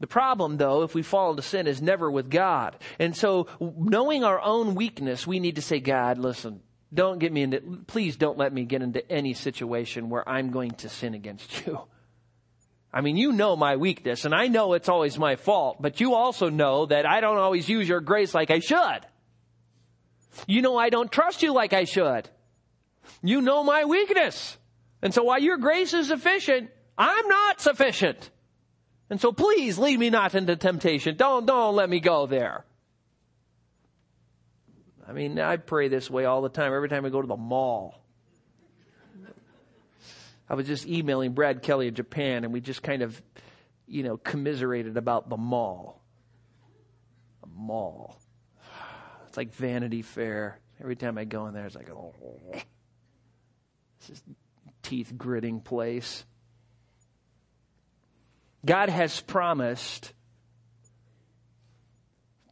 The problem, though, if we fall into sin, is never with God. And so, knowing our own weakness, we need to say, God, listen, don't get me into, please don't let me get into any situation where I'm going to sin against you. I mean, you know my weakness, and I know it's always my fault, but you also know that I don't always use your grace like I should. You know I don't trust you like I should. You know my weakness. And so while your grace is sufficient, I'm not sufficient. And so please lead me not into temptation. Don't, don't let me go there. I mean, I pray this way all the time, every time I go to the mall. I was just emailing Brad Kelly in Japan, and we just kind of, you know, commiserated about the mall. The mall. It's like Vanity Fair. Every time I go in there, it's like, oh, this is teeth gritting place. God has promised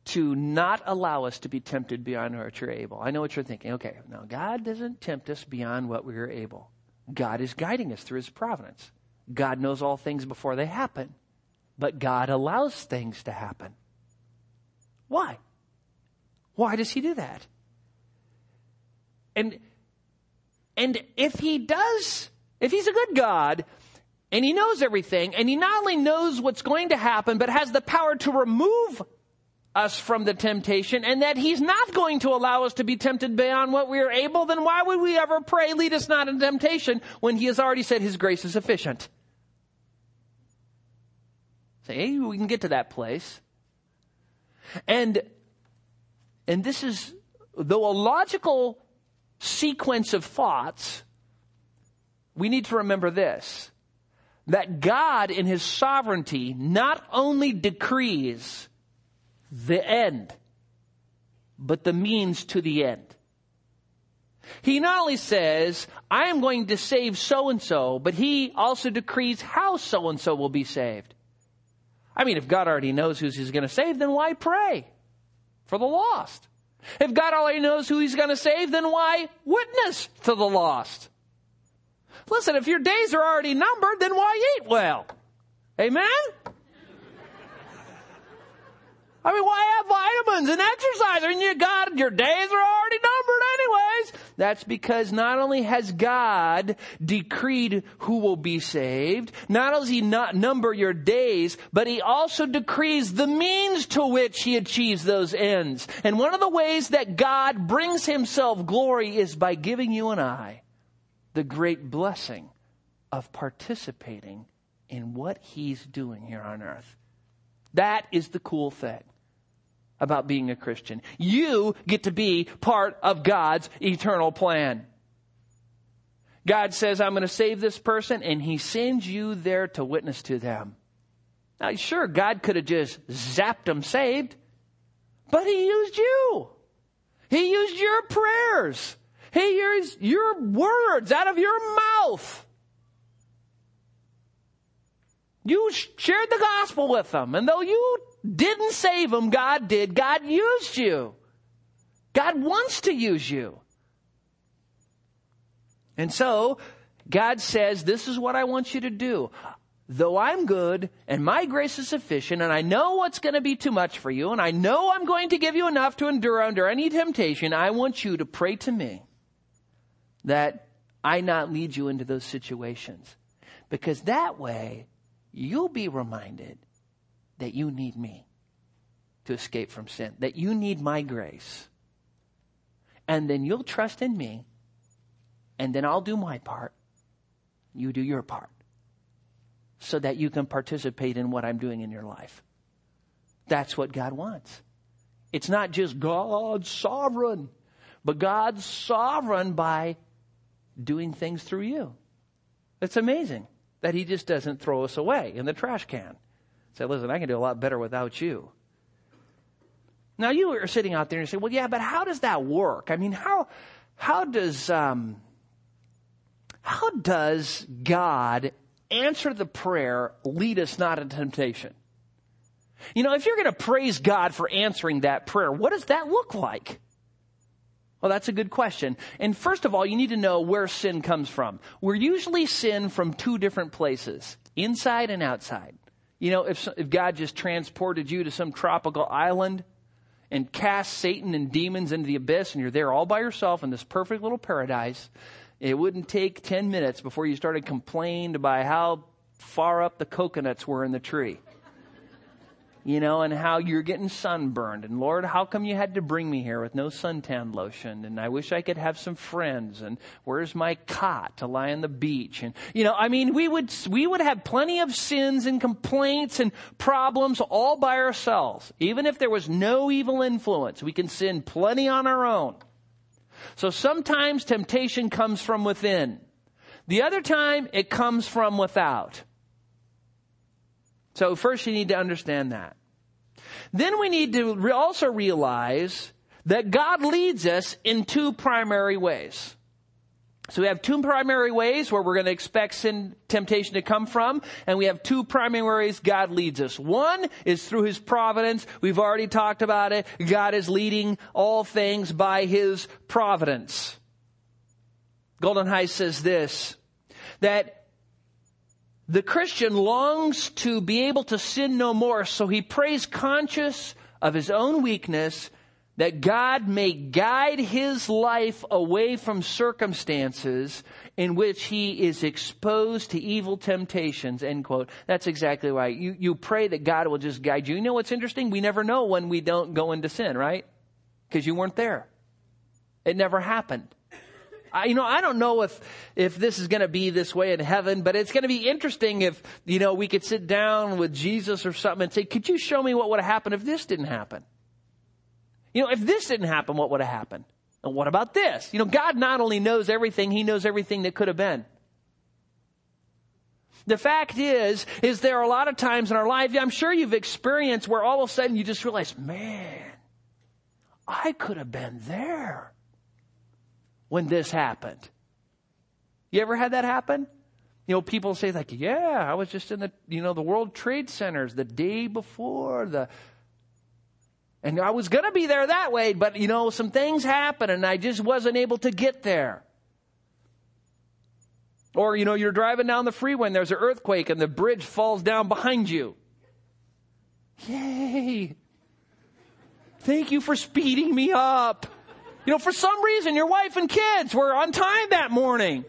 to not allow us to be tempted beyond what you're able. I know what you're thinking. Okay, now God doesn't tempt us beyond what we are able. God is guiding us through His providence. God knows all things before they happen, but God allows things to happen. Why? Why does He do that? And and if He does, if He's a good God, and he knows everything, and he not only knows what's going to happen, but has the power to remove us from the temptation, and that he's not going to allow us to be tempted beyond what we are able, then why would we ever pray, lead us not into temptation, when he has already said his grace is sufficient? Say, hey, we can get to that place. And, and this is, though a logical sequence of thoughts, we need to remember this that God in his sovereignty not only decrees the end, but the means to the end. He not only says, I am going to save so and so, but he also decrees how so and so will be saved. I mean, if God already knows who he's going to save, then why pray for the lost? If God already knows who he's going to save, then why witness to the lost? Listen, if your days are already numbered, then why eat well? Amen? I mean, why have vitamins and exercise? I mean, you got, your days are already numbered anyways. That's because not only has God decreed who will be saved, not only does he not number your days, but he also decrees the means to which he achieves those ends. And one of the ways that God brings himself glory is by giving you and I the great blessing of participating in what he's doing here on earth. That is the cool thing about being a Christian. You get to be part of God's eternal plan. God says, I'm going to save this person, and He sends you there to witness to them. Now, sure, God could have just zapped them saved, but He used you. He used your prayers. He hears your words out of your mouth. You shared the gospel with them, and though you didn't save them, God did. God used you. God wants to use you. And so, God says, This is what I want you to do. Though I'm good and my grace is sufficient, and I know what's going to be too much for you, and I know I'm going to give you enough to endure under any temptation, I want you to pray to me that I not lead you into those situations. Because that way, you'll be reminded that you need me to escape from sin, that you need my grace. And then you'll trust in me, and then I'll do my part. You do your part. So that you can participate in what I'm doing in your life. That's what God wants. It's not just God's sovereign, but God's sovereign by doing things through you. It's amazing that He just doesn't throw us away in the trash can. Say, listen, I can do a lot better without you. Now you are sitting out there and you say, well, yeah, but how does that work? I mean, how, how does, um, how does God answer the prayer, lead us not into temptation? You know, if you're going to praise God for answering that prayer, what does that look like? Well, that's a good question. And first of all, you need to know where sin comes from. We're usually sin from two different places, inside and outside. You know, if, if God just transported you to some tropical island and cast Satan and demons into the abyss and you're there all by yourself in this perfect little paradise, it wouldn't take 10 minutes before you started complaining by how far up the coconuts were in the tree you know, and how you're getting sunburned. And Lord, how come you had to bring me here with no suntan lotion? And I wish I could have some friends. And where's my cot to lie on the beach? And, you know, I mean, we would, we would have plenty of sins and complaints and problems all by ourselves. Even if there was no evil influence, we can sin plenty on our own. So sometimes temptation comes from within. The other time, it comes from without. So first you need to understand that. Then we need to also realize that God leads us in two primary ways. So we have two primary ways where we're going to expect sin temptation to come from, and we have two primary ways God leads us. One is through His providence. We've already talked about it. God is leading all things by His providence. Geldenhuys says this, that the Christian longs to be able to sin no more, so he prays conscious of his own weakness that God may guide his life away from circumstances in which he is exposed to evil temptations, end quote. That's exactly right. You, you pray that God will just guide you. You know what's interesting? We never know when we don't go into sin, right? Because you weren't there. It never happened. I, you know, I don't know if, if this is going to be this way in heaven, but it's going to be interesting if, you know, we could sit down with Jesus or something and say, could you show me what would have happened if this didn't happen? You know, if this didn't happen, what would have happened? And what about this? You know, God not only knows everything, He knows everything that could have been. The fact is, is there are a lot of times in our life, I'm sure you've experienced where all of a sudden you just realize, man, I could have been there when this happened. You ever had that happen? You know, people say like, yeah, I was just in the, you know, the World Trade Centers the day before the, and I was going to be there that way, but you know, some things happened and I just wasn't able to get there. Or, you know, you're driving down the freeway and there's an earthquake and the bridge falls down behind you. Yay! Thank you for speeding me up. You know, for some reason, your wife and kids were on time that morning.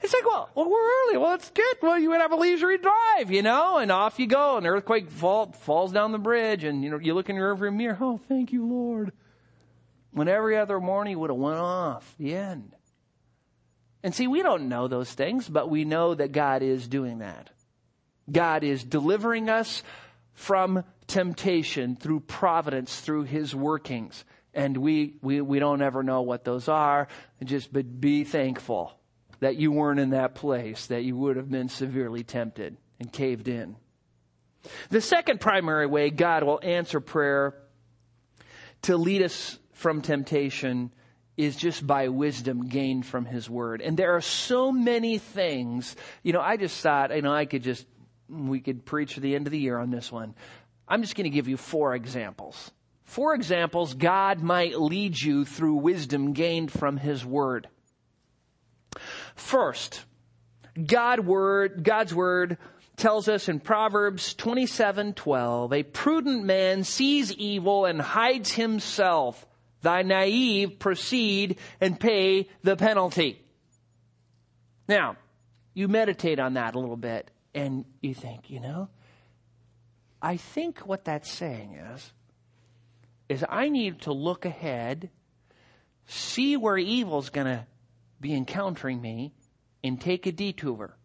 It's like, well, well, we're early. Well, it's good. Well, you would have a leisurely drive, you know, and off you go. An earthquake fall, falls down the bridge, and you know, you look in your rearview mirror. Oh, thank you, Lord. When every other morning would have went off, the end. And see, we don't know those things, but we know that God is doing that. God is delivering us from temptation through providence, through His workings. And we, we, we don't ever know what those are. Just but be thankful that you weren't in that place, that you would have been severely tempted and caved in. The second primary way God will answer prayer to lead us from temptation is just by wisdom gained from His Word. And there are so many things, you know, I just thought, you know, I could just, we could preach to the end of the year on this one. I'm just going to give you four examples. Four examples God might lead you through wisdom gained from His Word. First, God word, God's word tells us in Proverbs 27:12, a prudent man sees evil and hides himself. Thy naive proceed and pay the penalty. Now, you meditate on that a little bit and you think, you know, I think what that's saying is is I need to look ahead, see where evil's going to be encountering me and take a detour.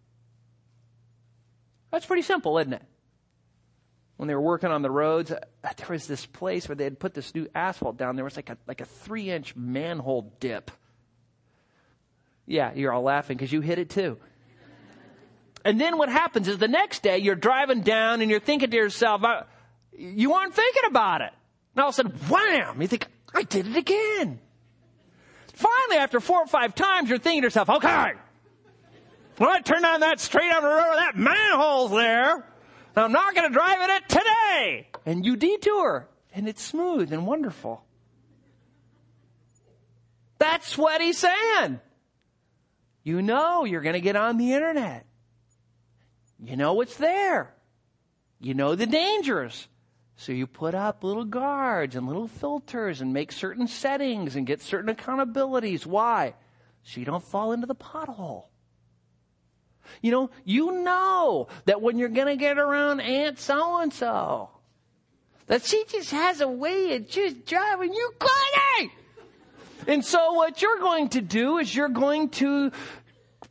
That's pretty simple, isn't it? When they were working on the roads, uh, there was this place where they had put this new asphalt down. There was like a like a three inch manhole dip. Yeah, you're all laughing because you hit it too. And then what happens is the next day you're driving down and you're thinking to yourself, you aren't thinking about it. And all of a sudden, wham! You think, I did it again. Finally, after four or five times, you're thinking to yourself, okay, when I turn down that straight on the road, that manhole's there. I'm not going to drive in it today. And you detour, and it's smooth and wonderful. That's what he's saying. You know you're going to get on the internet. You know it's there. You know the dangers. So you put up little guards and little filters and make certain settings and get certain accountabilities. Why? So you don't fall into the pothole. You know, you know that when you're going to get around Aunt so and so, that she just has a way of just driving you crazy. And so what you're going to do is you're going to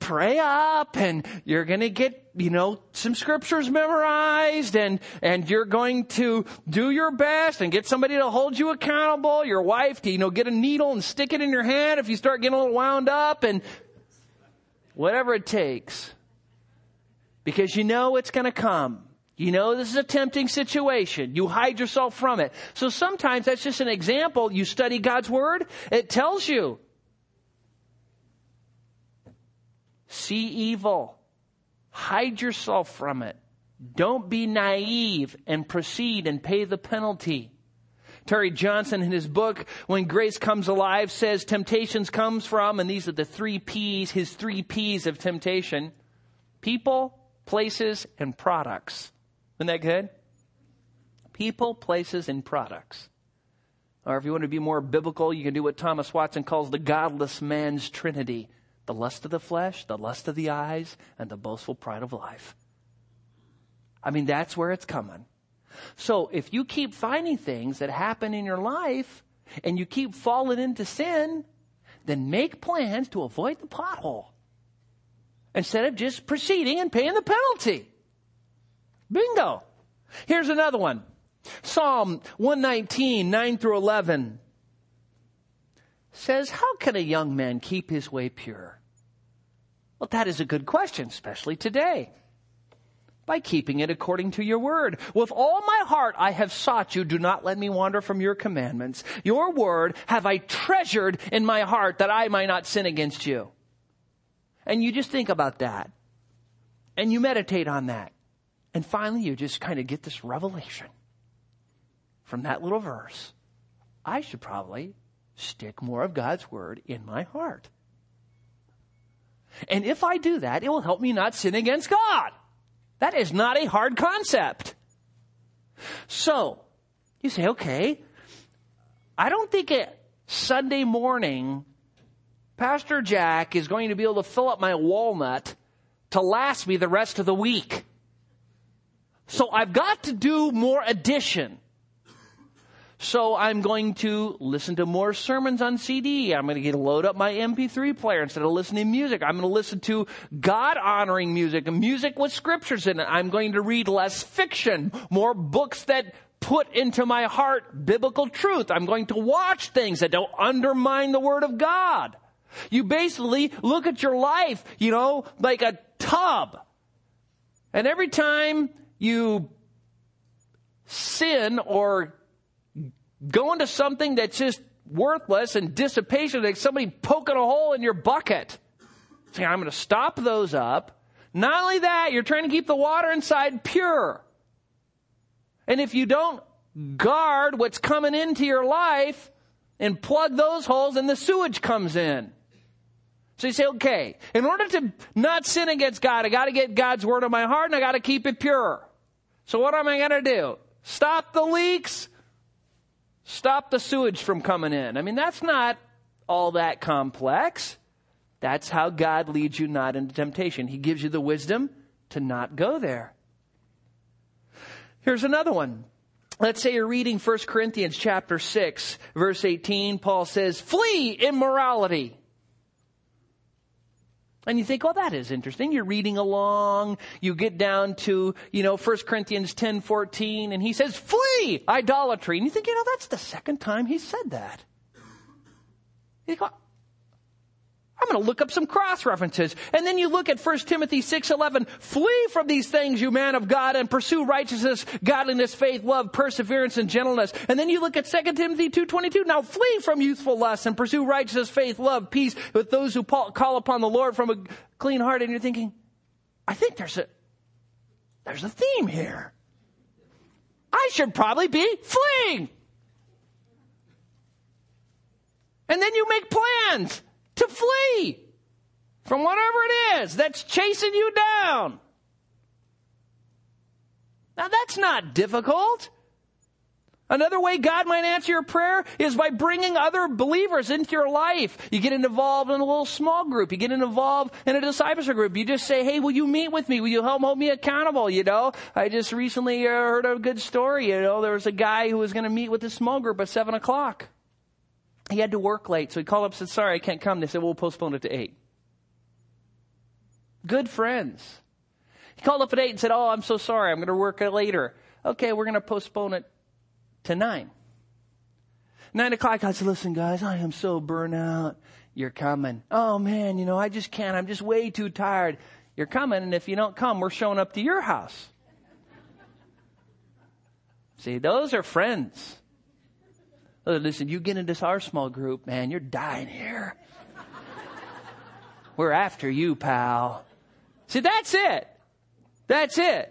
pray up and you're going to get, you know, some scriptures memorized and, and you're going to do your best and get somebody to hold you accountable, your wife to, you know, get a needle and stick it in your hand if you start getting a little wound up and whatever it takes. Because you know it's going to come. You know this is a tempting situation. You hide yourself from it. So sometimes that's just an example. You study God's Word. It tells you See evil. Hide yourself from it. Don't be naive and proceed and pay the penalty. Terry Johnson in his book, When Grace Comes Alive, says temptations comes from, and these are the three P's, his three P's of temptation. People, places, and products. Isn't that good? People, places, and products. Or if you want to be more biblical, you can do what Thomas Watson calls the godless man's trinity the lust of the flesh, the lust of the eyes, and the boastful pride of life. I mean, that's where it's coming. So if you keep finding things that happen in your life and you keep falling into sin, then make plans to avoid the pothole instead of just proceeding and paying the penalty. Bingo. Here's another one. Psalm 119, 9 through 11 says, How can a young man keep his way pure? Well, that is a good question, especially today. By keeping it according to your word. With all my heart I have sought you. Do not let me wander from your commandments. Your word have I treasured in my heart that I might not sin against you. And you just think about that. And you meditate on that. And finally you just kind of get this revelation from that little verse. I should probably stick more of God's word in my heart. And if I do that, it will help me not sin against God. That is not a hard concept. So, you say, okay, I don't think it Sunday morning, Pastor Jack is going to be able to fill up my walnut to last me the rest of the week. So I've got to do more addition. So I'm going to listen to more sermons on CD. I'm going to get load up my MP3 player instead of listening to music. I'm going to listen to God honoring music music with scriptures in it. I'm going to read less fiction, more books that put into my heart biblical truth. I'm going to watch things that don't undermine the Word of God. You basically look at your life, you know, like a tub. And every time you sin or go into something that's just worthless and dissipation, like somebody poking a hole in your bucket. Saying, I'm going to stop those up. Not only that, you're trying to keep the water inside pure. And if you don't guard what's coming into your life and plug those holes, and the sewage comes in. So you say, okay, in order to not sin against God, I got to get God's word in my heart and I got to keep it pure. So what am I going to do? Stop the leaks? Stop the sewage from coming in? I mean, that's not all that complex. That's how God leads you not into temptation. He gives you the wisdom to not go there. Here's another one. Let's say you're reading 1 Corinthians chapter 6, verse 18. Paul says, flee immorality. And you think, oh, that is interesting. You're reading along. You get down to, you know, 1 Corinthians 10, 14, and he says, flee idolatry. And you think, you know, that's the second time he said that. You go, I'm going to look up some cross references. And then you look at 1 Timothy 6:11, flee from these things you man of God and pursue righteousness, godliness, faith, love, perseverance and gentleness. And then you look at 2 Timothy 2:22, now flee from youthful lusts and pursue righteousness, faith, love, peace with those who call upon the Lord from a clean heart and you're thinking, I think there's a there's a theme here. I should probably be fleeing. And then you make plans to flee from whatever it is that's chasing you down. Now that's not difficult. Another way God might answer your prayer is by bringing other believers into your life. You get involved in a little small group. You get involved in a discipleship group. You just say, hey, will you meet with me? Will you help hold me accountable? You know, I just recently uh, heard a good story. You know, there was a guy who was going to meet with a small group at 7 o'clock. He had to work late, so he called up and said, Sorry, I can't come. They said, We'll postpone it to 8. Good friends. He called up at 8 and said, Oh, I'm so sorry. I'm going to work later. Okay, we're going to postpone it to 9. 9 o'clock, I said, Listen, guys, I am so burnt out. You're coming. Oh, man, you know, I just can't. I'm just way too tired. You're coming, and if you don't come, we're showing up to your house. See, those are friends. Listen, you get into our small group, man, you're dying here. We're after you, pal. See, that's it. That's it.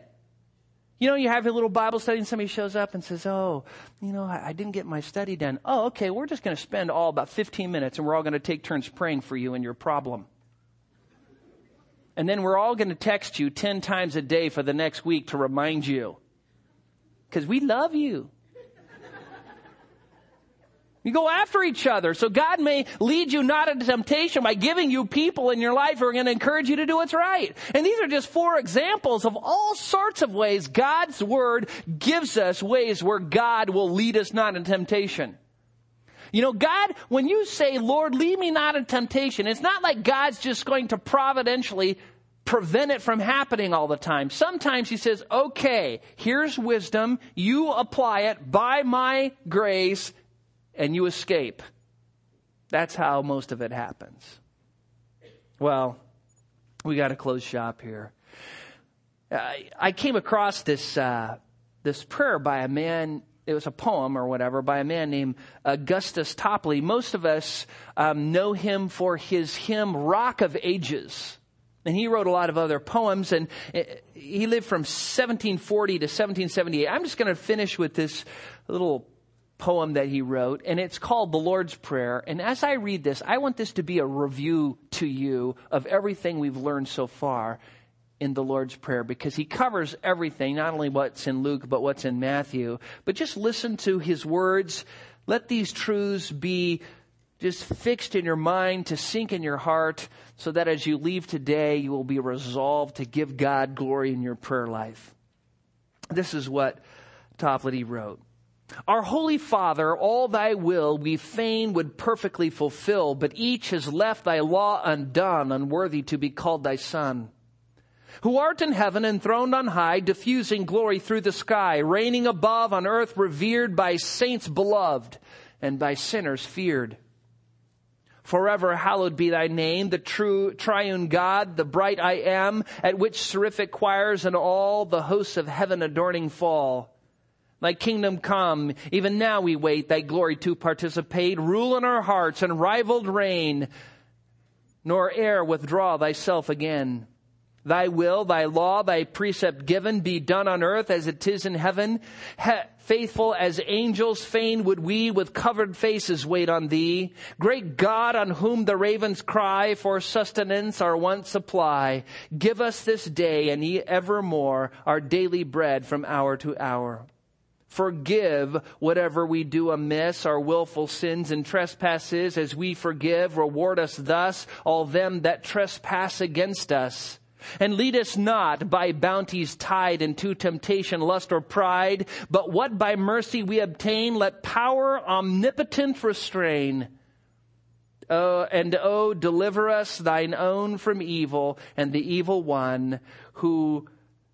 You know, you have your little Bible study and somebody shows up and says, Oh, you know, I, I didn't get my study done. Oh, okay, we're just going to spend all about 15 minutes and we're all going to take turns praying for you and your problem. And then we're all going to text you 10 times a day for the next week to remind you. Because we love you. You go after each other. So God may lead you not into temptation by giving you people in your life who are going to encourage you to do what's right. And these are just four examples of all sorts of ways God's word gives us ways where God will lead us not into temptation. You know, God, when you say, Lord, lead me not into temptation, it's not like God's just going to providentially prevent it from happening all the time. Sometimes he says, okay, here's wisdom. You apply it by my grace and you escape. That's how most of it happens. Well, we got to close shop here. I, I came across this uh, this prayer by a man. It was a poem or whatever by a man named Augustus Toplady. Most of us um, know him for his hymn "Rock of Ages." And he wrote a lot of other poems, and uh, he lived from 1740 to 1778. I'm just going to finish with this little poem that he wrote, and it's called The Lord's Prayer. And as I read this, I want this to be a review to you of everything we've learned so far in the Lord's Prayer because he covers everything, not only what's in Luke, but what's in Matthew. But just listen to his words Let these truths be just fixed in your mind to sink in your heart so that as you leave today, you will be resolved to give God glory in your prayer life. This is what Toplady wrote. Our Holy Father, all thy will we fain would perfectly fulfill, but each has left thy law undone, unworthy to be called thy son. Who art in heaven enthroned on high, diffusing glory through the sky, reigning above on earth, revered by saints beloved, and by sinners feared. Forever hallowed be thy name, the true triune God, the bright I am, at which seraphic choirs and all the hosts of heaven adorning fall. Thy kingdom come, even now we wait, thy glory to participate, rule in our hearts and rivaled reign, nor e'er withdraw thyself again. Thy will, thy law, thy precept given be done on earth as it is in heaven. He- faithful as angels, fain would we with covered faces wait on thee. Great God on whom the ravens cry for sustenance our want supply. Give us this day and ye evermore our daily bread from hour to hour. Forgive whatever we do amiss, our wilful sins and trespasses, as we forgive. Reward us thus, all them that trespass against us. And lead us not by bounties tied into temptation, lust, or pride, but what by mercy we obtain, let power omnipotent restrain. Oh, and oh, deliver us thine own from evil and the evil one who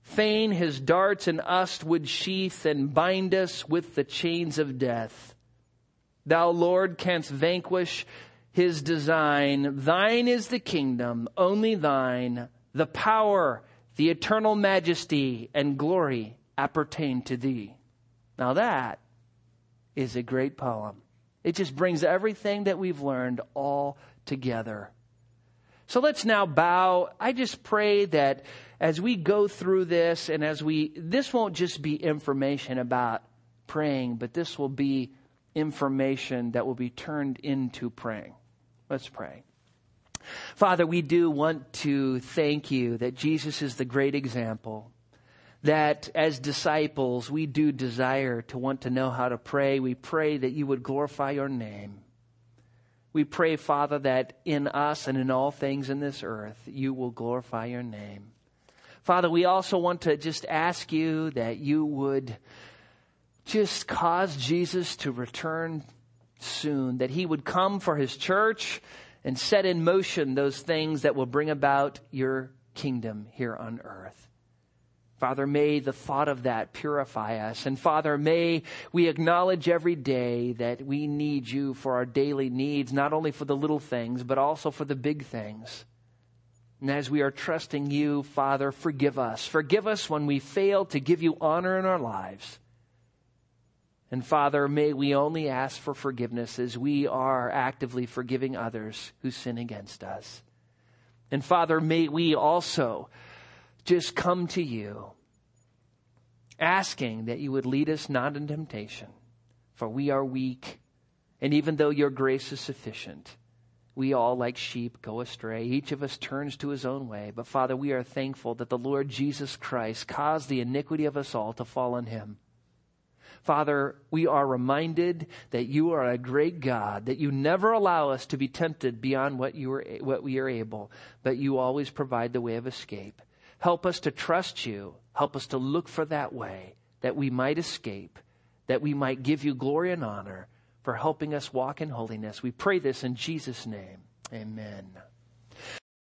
fain his darts and us would sheath and bind us with the chains of death. Thou, Lord, canst vanquish his design. Thine is the kingdom, only thine the power, the eternal majesty, and glory appertain to thee. Now that is a great poem. It just brings everything that we've learned all together. So let's now bow. I just pray that as we go through this and as we, this won't just be information about praying, but this will be information that will be turned into praying. Let's pray. Father, we do want to thank you that Jesus is the great example. That as disciples, we do desire to want to know how to pray. We pray that you would glorify your name. We pray, Father, that in us and in all things in this earth, you will glorify your name. Father, we also want to just ask you that you would just cause Jesus to return soon, that he would come for his church and set in motion those things that will bring about your kingdom here on earth. Father, may the thought of that purify us. And Father, may we acknowledge every day that we need you for our daily needs, not only for the little things, but also for the big things. And as we are trusting you, Father, forgive us. Forgive us when we fail to give you honor in our lives. And Father, may we only ask for forgiveness as we are actively forgiving others who sin against us. And Father, may we also just come to you asking that you would lead us not in temptation, for we are weak. And even though your grace is sufficient, we all, like sheep, go astray. Each of us turns to his own way. But Father, we are thankful that the Lord Jesus Christ caused the iniquity of us all to fall on him. Father, we are reminded that you are a great God, that you never allow us to be tempted beyond what, you are, what we are able, but you always provide the way of escape. Help us to trust you. Help us to look for that way, that we might escape, that we might give you glory and honor for helping us walk in holiness. We pray this in Jesus' name. Amen.